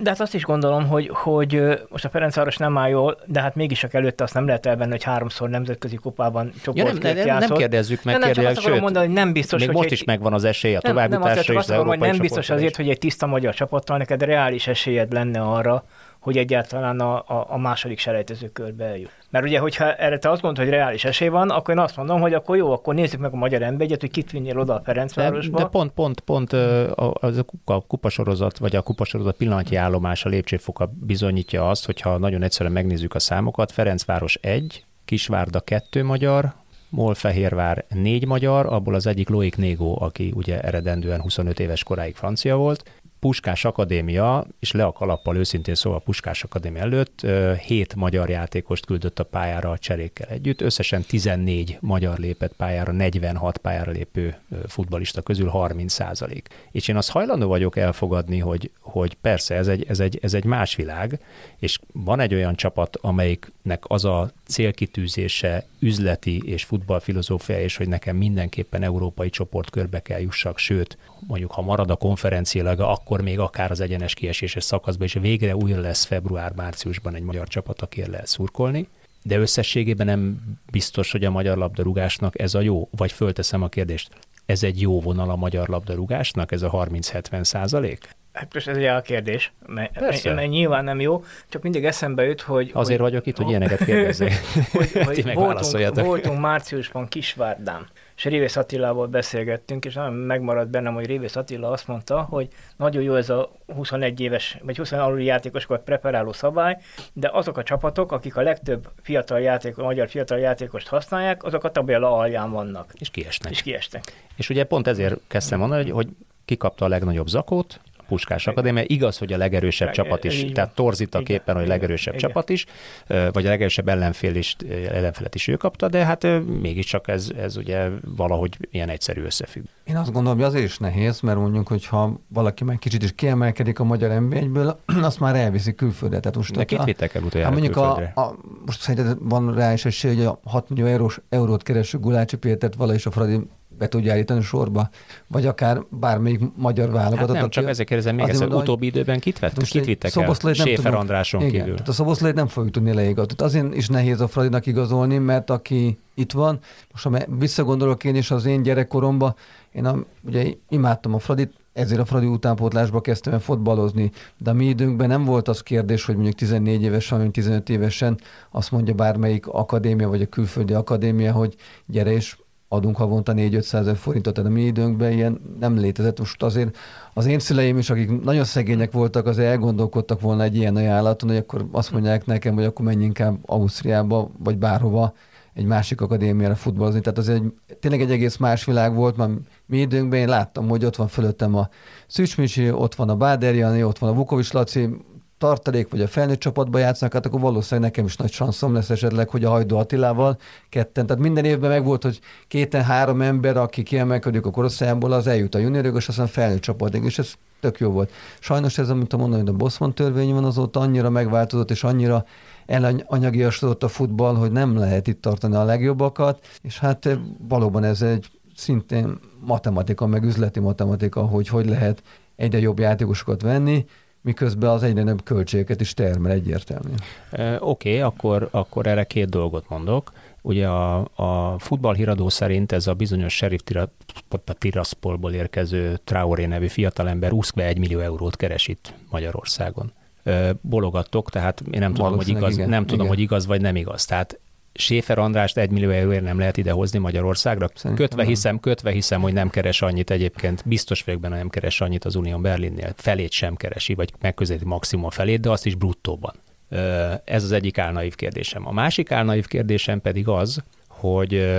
De hát azt is gondolom, hogy, hogy most a Ferencváros nem áll jól, de hát mégis csak előtte azt nem lehet elvenni, hogy háromszor nemzetközi kupában Ja, nem, csoportkört nem, nem játszott. kérdezzük meg, nem, nem, azt akarom sőt, mondani, hogy nem biztos, még hogy most egy- is megvan az esély a nem, nem, azért csak és azt az hogy európai nem biztos csoportba azért, hogy egy tiszta magyar csapattal neked reális esélyed lenne arra, hogy egyáltalán a, a, a második selejtező körbe eljut. Mert ugye, hogyha erre te azt mondod, hogy reális esély van, akkor én azt mondom, hogy akkor jó, akkor nézzük meg a magyar embert, hogy kit vinnél oda a De, Ferencvárosba. de pont, pont, pont a- az a kupa, kupasorozat, vagy a kupasorozat pillanatnyi állomása lépcsőfoka bizonyítja azt, hogyha nagyon egyszerűen megnézzük a számokat, Ferencváros 1, Kisvárda 2 magyar, Molfehérvár 4 magyar, abból az egyik Loic Négó, aki ugye eredendően 25 éves koráig francia volt, Puskás Akadémia, és le a kalappal őszintén szóval Puskás Akadémia előtt hét magyar játékost küldött a pályára a cserékkel együtt, összesen 14 magyar lépett pályára, 46 pályára lépő futbalista közül 30 százalék. És én azt hajlandó vagyok elfogadni, hogy, hogy persze ez egy, ez, egy, ez egy más világ, és van egy olyan csapat, amelyiknek az a célkitűzése, üzleti és futballfilozófia, és hogy nekem mindenképpen európai csoportkörbe kell jussak, sőt, mondjuk ha marad a konferenciálaga, akkor még akár az egyenes kieséses szakaszban, és végre újra lesz február-márciusban egy magyar csapat, akiért lehet szurkolni. De összességében nem biztos, hogy a magyar labdarúgásnak ez a jó, vagy fölteszem a kérdést, ez egy jó vonal a magyar labdarúgásnak, ez a 30-70 százalék? Hát most ez ugye a kérdés, mert, Persze. mert nyilván nem jó, csak mindig eszembe jut, hogy... Azért hogy, vagyok itt, hogy ilyeneket kérdezzék. hogy, hogy voltunk, voltunk márciusban Kisvárdán, és Révész Attilával beszélgettünk, és nagyon megmaradt bennem, hogy Révész Attila azt mondta, hogy nagyon jó ez a 21 éves, vagy 20 aluli játékosokat preparáló szabály, de azok a csapatok, akik a legtöbb fiatal játék, a magyar fiatal játékost használják, azok a tabella alján vannak. És kiesnek. És kiestek. És ugye pont ezért kezdtem mondani, hogy, hogy kikapta a legnagyobb zakót, Puskás Akadémia. Igaz, hogy a legerősebb csapat is, tehát torzít a képen, hogy a legerősebb igen. csapat is, vagy a legerősebb ellenfél is, ellenfelet is ő kapta, de hát mégiscsak ez, ez ugye valahogy ilyen egyszerű összefügg. Én azt gondolom, hogy azért is nehéz, mert mondjuk, hogyha valaki meg kicsit is kiemelkedik a magyar nb azt már elviszi külföldre. Tehát most de kit vittek el utoljára hát mondjuk a, a, most szerinted van rá is esély, hogy a 6 millió eurós, eurót kereső Gulácsi Pétert valahogy a Fradi be tudja állítani sorba, vagy akár bármelyik magyar válogatott. Hát nem, csak ezek kérdezem még egyszer, utóbbi időben kit, vett, kit vittek el? Séfer Andráson igen, kívül. Tehát a Szoboszlait nem fogjuk tudni leigazolni. Azért is nehéz a Fradinak igazolni, mert aki itt van, most ha visszagondolok én is az én gyerekkoromban, én a, ugye imádtam a Fradit, ezért a Fradi utánpótlásba kezdtem el fotbalozni, de a mi időnkben nem volt az kérdés, hogy mondjuk 14 évesen, vagy 15 évesen azt mondja bármelyik akadémia, vagy a külföldi akadémia, hogy gyere és adunk havonta 4-500 ezer forintot, tehát a mi időnkben ilyen nem létezett. Most azért az én szüleim is, akik nagyon szegények voltak, azért elgondolkodtak volna egy ilyen ajánlaton, hogy akkor azt mondják nekem, hogy akkor menj inkább Ausztriába, vagy bárhova egy másik akadémiára futballozni. Tehát az egy, tényleg egy egész más világ volt, mert mi időnkben én láttam, hogy ott van fölöttem a Szűcsmisi, ott van a Báder Jani, ott van a Vukovics Laci, tartalék, vagy a felnőtt csapatba játszanak, hát akkor valószínűleg nekem is nagy sanszom lesz esetleg, hogy a Hajdó Attilával ketten. Tehát minden évben megvolt, hogy kéten-három ember, aki kiemelkedik a korosztályából, az eljut a juniorok, és aztán felnőtt csapatig, és ez tök jó volt. Sajnos ez, amit mondani, hogy a Bosman törvény van, azóta annyira megváltozott, és annyira elanyagiasodott a futball, hogy nem lehet itt tartani a legjobbakat, és hát eh, valóban ez egy szintén matematika, meg üzleti matematika, hogy hogy lehet egyre jobb játékosokat venni, miközben az egyre nagyobb költségeket is termel egyértelmű. Oké, okay, akkor, akkor erre két dolgot mondok. Ugye a, a futballhíradó szerint ez a bizonyos Sheriff Tiraspolból érkező Traoré nevű fiatalember 21 millió eurót keres itt Magyarországon. Bologattok, tehát én nem tudom, hogy igaz, igen, nem tudom, igen. hogy igaz vagy nem igaz. Tehát Séfer Andrást egy millió euróért nem lehet idehozni Magyarországra. Szerintem kötve hiszem, kötve hiszem, hogy nem keres annyit egyébként. Biztos vagyok benne, nem keres annyit az Unión Berlinnél. Felét sem keresi, vagy megközelíti maximum a felét, de azt is bruttóban. Ez az egyik álnaív kérdésem. A másik álnaív kérdésem pedig az, hogy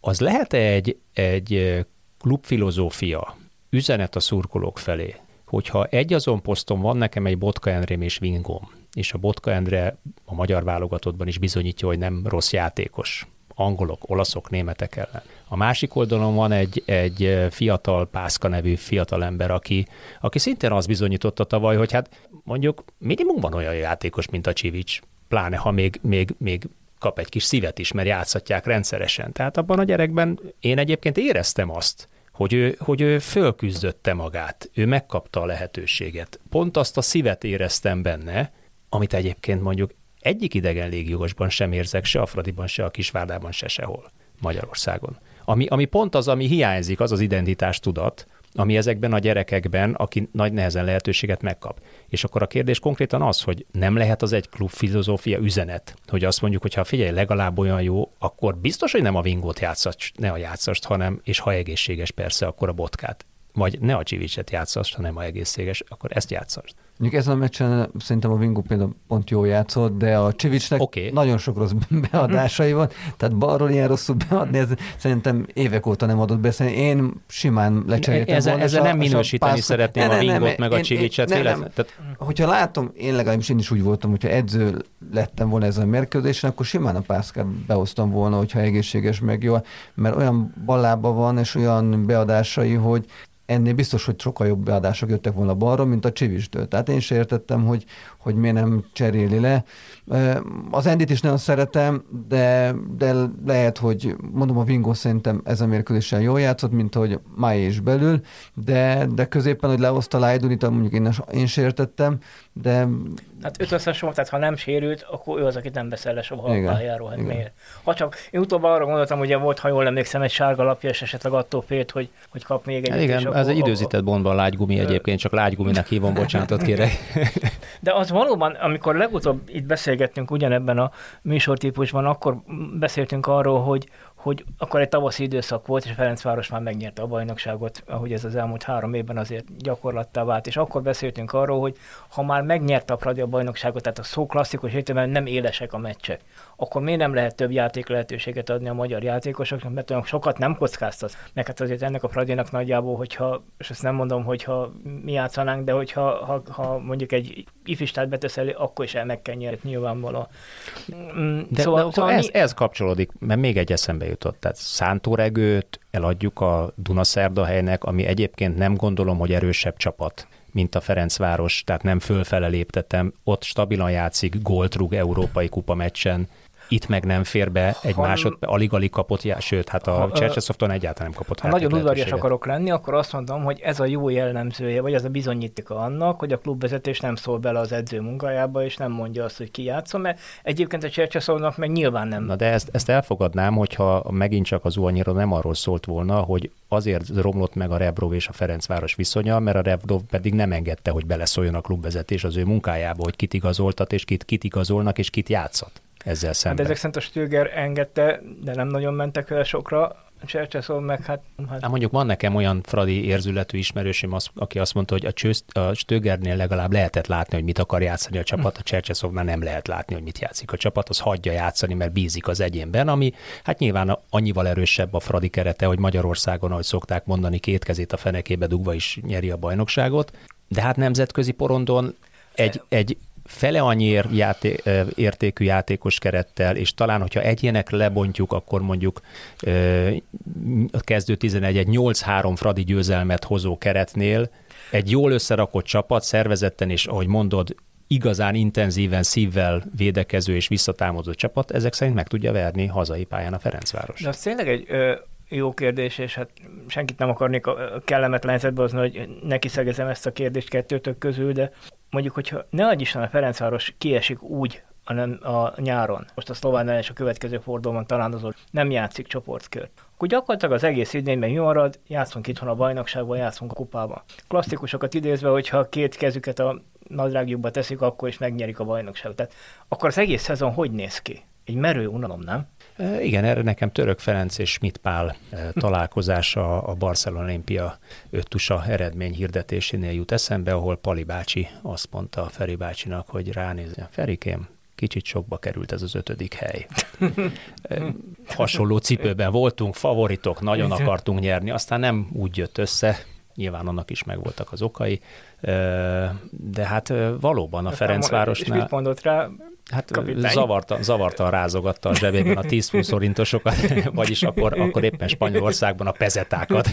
az lehet-e egy, egy klubfilozófia, üzenet a szurkolók felé, hogyha egy azon poszton van nekem egy Botka Endrém és Vingom, és a Botka Endre a magyar válogatottban is bizonyítja, hogy nem rossz játékos. Angolok, olaszok, németek ellen. A másik oldalon van egy, egy fiatal Pászka nevű fiatal ember, aki, aki szintén azt bizonyította tavaly, hogy hát mondjuk minimum van olyan játékos, mint a Csivics, pláne ha még, még, még kap egy kis szívet is, mert játszhatják rendszeresen. Tehát abban a gyerekben én egyébként éreztem azt, hogy ő, hogy ő fölküzdötte magát, ő megkapta a lehetőséget. Pont azt a szívet éreztem benne, amit egyébként mondjuk egyik idegen légjogosban sem érzek, se a Fradiban, se a Kisvárdában, se sehol Magyarországon. Ami, ami pont az, ami hiányzik, az az identitás tudat, ami ezekben a gyerekekben, aki nagy nehezen lehetőséget megkap. És akkor a kérdés konkrétan az, hogy nem lehet az egy klub filozófia üzenet, hogy azt mondjuk, hogy ha figyelj, legalább olyan jó, akkor biztos, hogy nem a vingót játszast, ne a játszast, hanem, és ha egészséges persze, akkor a botkát. Vagy ne a csivicset játszast, hanem a egészséges, akkor ezt játszast. Mondjuk ezen a meccsen szerintem a Vingu például pont jól játszott, de a Csivicsnek okay. nagyon sok rossz beadásai van, tehát balról ilyen rosszul beadni, ez szerintem évek óta nem adott be, szerintem én simán lecseréltem ezzel, volna. Ezzel nem minősíteni pász... szeretném ne, a Vingot meg én, a Csivicset. Nem, nem. Tehát... Hogyha látom, én legalábbis én is úgy voltam, hogyha edző lettem volna ezen a mérkőzésen, akkor simán a pászkát behoztam volna, hogyha egészséges meg jó, mert olyan ballába van, és olyan beadásai, hogy ennél biztos, hogy sokkal jobb beadások jöttek volna balra, mint a Csivistől. Tehát én sem értettem, hogy, hogy miért nem cseréli le. Az Endit is nagyon szeretem, de, de lehet, hogy mondom, a Vingo szerintem ez a mérkőzésen jól játszott, mint hogy Mai is belül, de, de középen, hogy lehozta Lajdunit, mondjuk én, én sem értettem, de... Hát ötöszes volt, tehát ha nem sérült, akkor ő az, akit nem beszél le soha a pályáról. Hát miért? Ha csak, én utóbb arra gondoltam, hogy volt, ha jól emlékszem, egy sárga lapja, és esetleg attól félt, hogy, hogy kap még egy. Hát igen, ez egy időzített bontban lágygumi egyébként, csak lágyguminek hívom, bocsánatot kérek. De az valóban, amikor legutóbb itt beszélgettünk ugyanebben a műsortípusban, akkor beszéltünk arról, hogy, hogy akkor egy tavaszi időszak volt, és Ferencváros már megnyerte a bajnokságot, ahogy ez az elmúlt három évben azért gyakorlattá vált, és akkor beszéltünk arról, hogy ha már megnyerte a Pradi a bajnokságot, tehát a szó klasszikus értelemben nem élesek a meccsek, akkor miért nem lehet több játék lehetőséget adni a magyar játékosoknak, mert olyan sokat nem kockáztat. Meg hát azért ennek a Pradinak nagyjából, hogyha, és ezt nem mondom, hogyha mi játszanánk, de hogyha ha, ha mondjuk egy ifistát betesz elő, akkor is el meg kell nyerni, nyilvánvalóan. Mm, de, szóval, de szóval ez, mi... ez kapcsolódik, mert még egy eszembe jutott. Tehát szántóregőt eladjuk a Dunaszerdahelynek, ami egyébként nem gondolom, hogy erősebb csapat mint a Ferencváros, tehát nem fölfele léptetem, ott stabilan játszik, gólt rúg európai kupa meccsen, itt meg nem fér be egy ha, másod, alig-alig kapott, já, sőt, hát a Csercseszofton egyáltalán nem kapott Ha nagyon udvarias akarok lenni, akkor azt mondom, hogy ez a jó jellemzője, vagy ez a bizonyítéka annak, hogy a klubvezetés nem szól bele az edző munkájába, és nem mondja azt, hogy ki játszom, mert egyébként a Csercseszofnak meg nyilván nem. Na de ezt, ezt elfogadnám, hogyha megint csak az Uanyira nem arról szólt volna, hogy azért romlott meg a Rebrov és a Ferencváros viszonya, mert a Rebrov pedig nem engedte, hogy beleszóljon a klubvezetés az ő munkájába, hogy kit igazoltat, és kit, kit igazolnak, és kit játszott ezzel hát szemben. Hát ezek szerint a Stöger engedte, de nem nagyon mentek vele sokra, Csercseszon meg hát... hát... hát mondjuk van nekem olyan fradi érzületű ismerősöm, az, aki azt mondta, hogy a, csőzt, a Stögernél legalább lehetett látni, hogy mit akar játszani a csapat, a Csercseszovnál nem lehet látni, hogy mit játszik a csapat, az hagyja játszani, mert bízik az egyénben, ami hát nyilván annyival erősebb a fradi kerete, hogy Magyarországon, ahogy szokták mondani, két kezét a fenekébe dugva is nyeri a bajnokságot, de hát nemzetközi porondon egy, egy fele annyi játé, értékű játékos kerettel, és talán, hogyha egyének lebontjuk, akkor mondjuk a kezdő 11 egy 8-3 fradi győzelmet hozó keretnél egy jól összerakott csapat, szervezetten és ahogy mondod, igazán intenzíven szívvel védekező és visszatámadó csapat, ezek szerint meg tudja verni hazai pályán a Ferencváros. De az tényleg egy ö, jó kérdés, és hát senkit nem akarnék a kellemetlen helyzetbe hozni, hogy neki szegezem ezt a kérdést kettőtök közül, de mondjuk, hogyha ne adj Isten a Ferencváros kiesik úgy a, nem, a nyáron, most a szlován ellen és a következő fordulóban talán az nem játszik csoportkört, akkor gyakorlatilag az egész idényben jó marad, játszunk itthon a bajnokságban, játszunk a kupában. Klasszikusokat idézve, hogyha két kezüket a nadrágjukba teszik, akkor is megnyerik a bajnokságot. Tehát akkor az egész szezon hogy néz ki? Egy merő unalom, nem? Igen, erre nekem Török Ferenc és Schmidt Pál találkozása a Barcelona Olimpia öttusa eredmény hirdetésénél jut eszembe, ahol Pali bácsi azt mondta a Feri bácsinak, hogy ránézzen. Ferikém, kicsit sokba került ez az ötödik hely. Hasonló cipőben voltunk, favoritok, nagyon akartunk nyerni, aztán nem úgy jött össze, nyilván annak is megvoltak az okai, de hát valóban a Ferencvárosnál... És mit mondott rá? Hát zavarta, zavarta, rázogatta a zsebében a 10 forintosokat, vagyis akkor, akkor éppen Spanyolországban a pezetákat.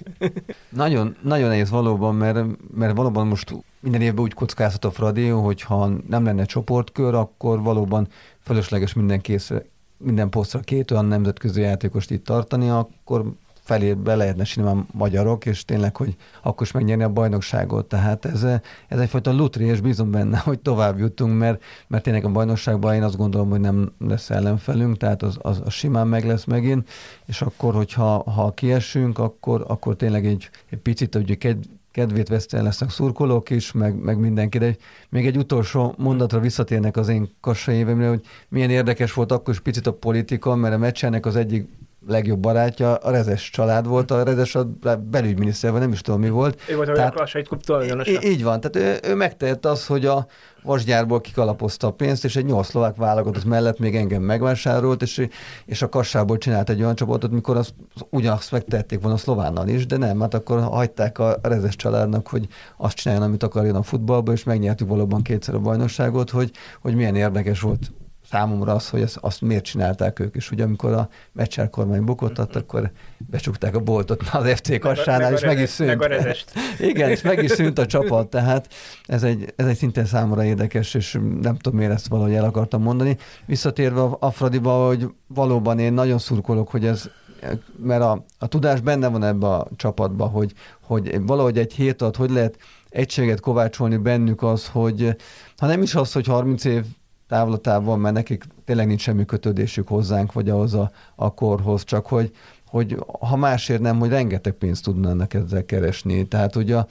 nagyon, nagyon nehéz valóban, mert, mert valóban most minden évben úgy kockázhat a Fradi, hogy ha nem lenne csoportkör, akkor valóban fölösleges minden készre, minden posztra két olyan nemzetközi játékost itt tartani, akkor felé be lehetne simán magyarok, és tényleg, hogy akkor is megnyerni a bajnokságot. Tehát ez, ez egyfajta lutri, és bízom benne, hogy tovább jutunk, mert, mert tényleg a bajnokságban én azt gondolom, hogy nem lesz ellenfelünk, tehát az, az, az simán meg lesz megint, és akkor, hogyha ha kiesünk, akkor, akkor tényleg egy, egy picit, hogy kedv, kedvét vesztően lesznek szurkolók is, meg, meg mindenki. De még egy utolsó mondatra visszatérnek az én kassa évemre, hogy milyen érdekes volt akkor is picit a politika, mert a meccsenek az egyik legjobb barátja a Rezes család volt, a Rezes a belügyminiszter, vagy nem is tudom mi volt. Ő volt tehát, a klub tulajdonosa. Így van, tehát ő, ő megtehette azt, hogy a vasgyárból kikalapozta a pénzt, és egy nyolc szlovák válogatott mellett még engem megvásárolt, és, és a kassából csinált egy olyan csapatot, mikor az, ugyanazt megtették volna a szlovánnal is, de nem, hát akkor hagyták a Rezes családnak, hogy azt csináljon, amit akarjon a futballba, és megnyertük valóban kétszer a bajnokságot, hogy, hogy milyen érdekes volt számomra az, hogy ezt, azt miért csinálták ők is. Ugye amikor a Mecser kormány bukott, akkor becsukták a boltot az FC kassánál, és meg is szűnt. Meg Igen, és meg is szűnt a csapat, tehát ez egy, ez egy szintén számomra érdekes, és nem tudom, miért ezt valahogy el akartam mondani. Visszatérve a, a Fradiba, hogy valóban én nagyon szurkolok, hogy ez mert a, a tudás benne van ebbe a csapatba, hogy, hogy valahogy egy hét alatt hogy lehet egységet kovácsolni bennük az, hogy ha nem is az, hogy 30 év távlatában, mert nekik tényleg nincs semmi kötődésük hozzánk, vagy ahhoz a, a korhoz, csak hogy, hogy ha másért nem, hogy rengeteg pénzt tudnának ezzel keresni. Tehát ugye a,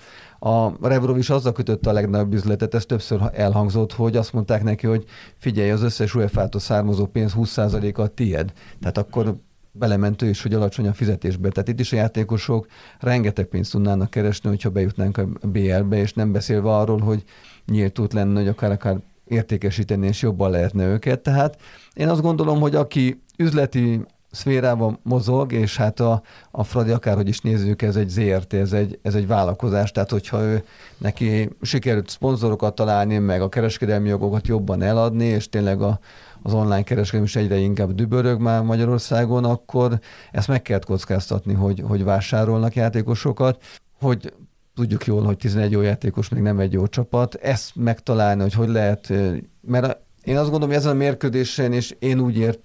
a Revrov is azzal kötötte a legnagyobb üzletet, ez többször elhangzott, hogy azt mondták neki, hogy figyelj, az összes UEFA-tól származó pénz 20%-a tied. Tehát akkor belementő is, hogy alacsony a fizetésbe. Tehát itt is a játékosok rengeteg pénzt tudnának keresni, hogyha bejutnánk a BL-be, és nem beszélve arról, hogy nyílt út lenne, hogy akár, akár értékesíteni, és jobban lehetne őket. Tehát én azt gondolom, hogy aki üzleti szférában mozog, és hát a, a Fradi akárhogy is nézzük, ez egy ZRT, ez egy, ez egy vállalkozás, tehát hogyha ő neki sikerült szponzorokat találni, meg a kereskedelmi jogokat jobban eladni, és tényleg a, az online kereskedelem is egyre inkább dübörög már Magyarországon, akkor ezt meg kell kockáztatni, hogy, hogy vásárolnak játékosokat, hogy tudjuk jól, hogy 11 jó játékos még nem egy jó csapat. Ezt megtalálni, hogy hogy lehet, mert én azt gondolom, hogy ezen a mérkőzésen, és én úgy ért,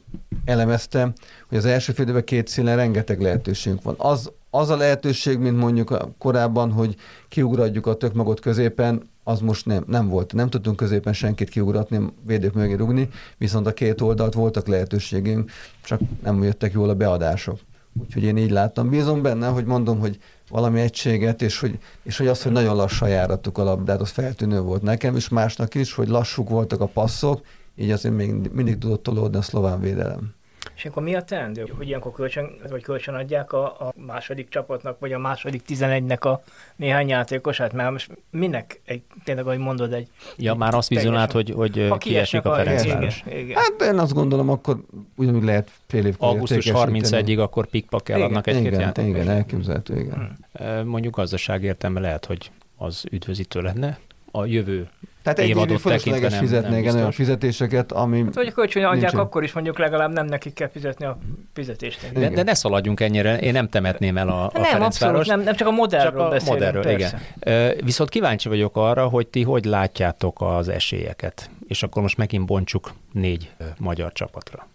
elemeztem, hogy az első fél két színen rengeteg lehetőségünk van. Az, az a lehetőség, mint mondjuk korábban, hogy kiugradjuk a tök magot középen, az most nem, nem volt. Nem tudtunk középen senkit kiugratni, védők mögé rugni, viszont a két oldalt voltak lehetőségünk, csak nem jöttek jól a beadások. Úgyhogy én így láttam. Bízom benne, hogy mondom, hogy valami egységet, és hogy, és hogy az, hogy nagyon lassan járattuk a labdát, az feltűnő volt nekem is, másnak is, hogy lassúk voltak a passzok, így azért még mindig tudott tolódni a szlován védelem. És akkor mi a teendő? Hogy ilyenkor kölcsön, vagy kölcsön adják a, a második csapatnak, vagy a második 11-nek a néhány játékosát? Mert most minek, egy, tényleg, ahogy mondod, egy... Ja, egy már azt vizonált, hogy, hogy kiesik a Ferencváros. Igen, igen. Hát én azt gondolom, akkor ugyanúgy lehet fél év Augusztus 31-ig akkor pikpak eladnak egy-két igen, játékot. Igen, elképzelhető, igen. Mondjuk gazdaság értelme lehet, hogy az üdvözítő lenne. A jövő tehát egy évig fölösleges fizetnék olyan fizetéseket, ami... Hát, hogy kölcsön adják, nincsen. akkor is mondjuk legalább nem nekik kell fizetni a fizetést. De, de ne szaladjunk ennyire, én nem temetném el a, a nem, abszolút, nem, nem csak a modellről csak a beszélünk, modellről, persze. igen. Viszont kíváncsi vagyok arra, hogy ti hogy látjátok az esélyeket. És akkor most megint bontsuk négy magyar csapatra.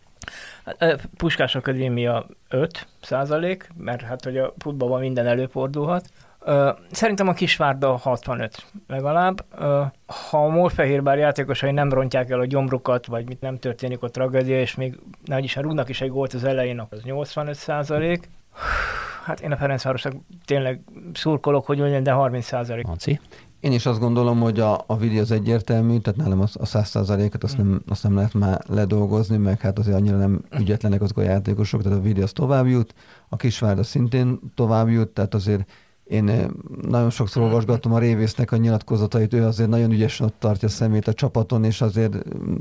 Puskás Akadémia 5 százalék, mert hát hogy a futballban minden előfordulhat. Szerintem a Kisvárda 65 legalább. Ha a Morfehérvár játékosai nem rontják el a gyomrukat, vagy mit nem történik ott tragédia, és még nagy is rúgnak is egy gólt az elején, az 85 százalék. Hát én a Ferencvárosnak tényleg szurkolok, hogy mondjam, de 30 százalék. Én is azt gondolom, hogy a, a vidi az egyértelmű, tehát nálam a száz százalékot azt, nem, azt nem lehet már ledolgozni, meg hát azért annyira nem ügyetlenek azok a játékosok, tehát a vidi az tovább jut, a Kisvárda szintén tovább jut, tehát azért én eh, nagyon sokszor olvasgatom a Révésznek a nyilatkozatait, ő azért nagyon ügyesen ott tartja szemét a csapaton, és azért mm,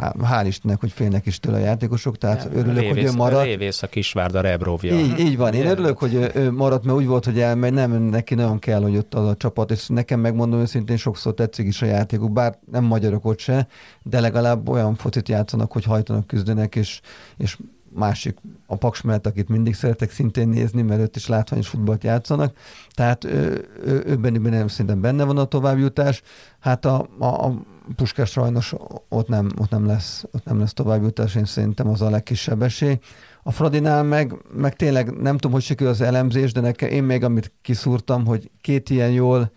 hál' Istennek, hogy félnek is tőle a játékosok, tehát ja, örülök, révész, hogy ő marad. Révész a Kisvárda Rebrovja. Így, így van, én örülök, hogy ő maradt, mert úgy volt, hogy elmegy, nem, neki nagyon kell, hogy ott az a csapat, és nekem megmondom őszintén, sokszor tetszik is a játékuk, bár nem magyarok ott se, de legalább olyan focit játszanak, hogy hajtanak, küzdenek, és, és másik a Paks mellett, akit mindig szeretek szintén nézni, mert őt is látványos futballt játszanak. Tehát ő, ő, ő benne, nem szerintem benne van a továbbjutás. Hát a, a, a Puskás sajnos ott nem, ott nem lesz, ott nem lesz továbbjutás, én szerintem az a legkisebb esély. A Fradinál meg, meg tényleg nem tudom, hogy sikül az elemzés, de nekem én még amit kiszúrtam, hogy két ilyen jól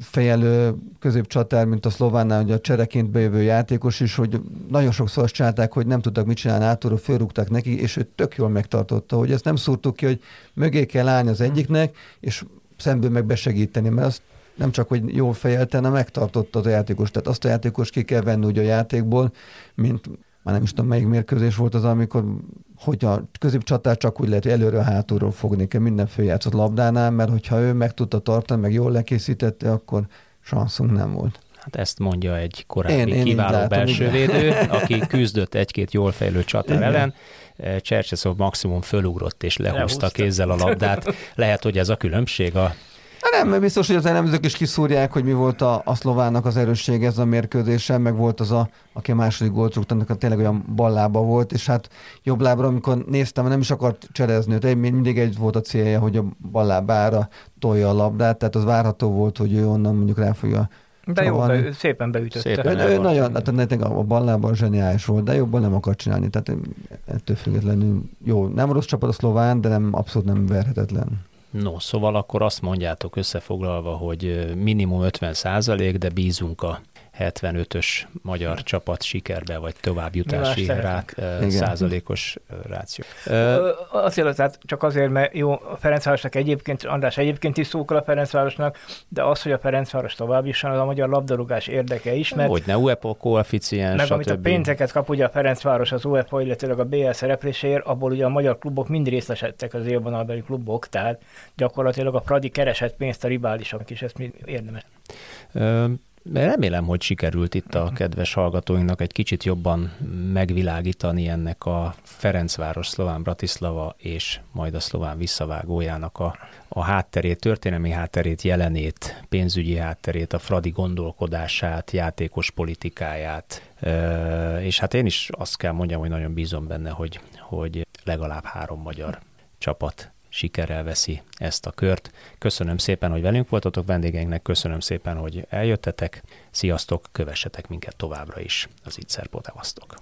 fejelő középcsatár, mint a szlovánnál, hogy a csereként bejövő játékos is, hogy nagyon sokszor azt csinálták, hogy nem tudtak mit csinálni, átúról fölrúgták neki, és ő tök jól megtartotta, hogy ezt nem szúrtuk ki, hogy mögé kell állni az egyiknek, és szemből meg besegíteni, mert azt nem csak, hogy jól fejelte, hanem megtartotta a játékos. Tehát azt a játékos ki kell venni ugye a játékból, mint már nem is tudom, melyik mérkőzés volt az, amikor hogy a középcsatár csak úgy lehet, hogy előről hátulról fogni kell minden főjátszott labdánál, mert hogyha ő meg tudta tartani, meg jól lekészítette, akkor sanszunk nem volt. Hát ezt mondja egy korábbi én, én kiváló belsővédő, aki küzdött egy-két jól fejlő csatár igen. ellen. Csercseszov maximum fölugrott és lehúzta, lehúzta kézzel a labdát. Lehet, hogy ez a különbség a Nem, mert biztos, hogy az elemzők is kiszúrják, hogy mi volt a, a szlovánnak az erőssége ez a mérkőzésen, meg volt az a, aki a második gólt rúgta, annak tényleg olyan ballába volt, és hát jobb lábra, amikor néztem, nem is akart cserezni, hogy mindig egy volt a célja, hogy a ballábára tolja a labdát, tehát az várható volt, hogy ő onnan mondjuk rá fogja de jó, be, szépen beütötte. Szépen ő, ő nagyon, hát a ballában zseniális volt, de jobban nem akar csinálni. Tehát ettől függetlenül jó, nem rossz csapat a szlován, de nem abszolút nem verhetetlen. No, szóval akkor azt mondjátok összefoglalva, hogy minimum 50 százalék, de bízunk a 75-ös magyar csapat sikerbe, vagy továbbjutási rát, százalékos ráció. Azért, tehát csak azért, mert jó, a Ferencvárosnak egyébként, András egyébként is szókol a Ferencvárosnak, de az, hogy a Ferencváros tovább is az a magyar labdarúgás érdeke is, mert... Hogy ne UEFA koeficiens, Meg amit a pénzeket kap ugye a Ferencváros az UEFA, illetőleg a BL szerepléséért, abból ugye a magyar klubok mind részesedtek az élvonalbeli klubok, tehát gyakorlatilag a Pradi keresett pénzt a riválisok is, ezt mi érdemes. Remélem, hogy sikerült itt a kedves hallgatóinknak egy kicsit jobban megvilágítani ennek a Ferencváros, Szlován Bratislava és majd a Szlován visszavágójának a, a hátterét, történelmi hátterét, jelenét, pénzügyi hátterét, a Fradi gondolkodását, játékos politikáját, és hát én is azt kell mondjam, hogy nagyon bízom benne, hogy, hogy legalább három magyar csapat sikerrel veszi ezt a kört. Köszönöm szépen, hogy velünk voltatok vendégeinknek, köszönöm szépen, hogy eljöttetek. Sziasztok, kövessetek minket továbbra is az Itzer Podavasztok.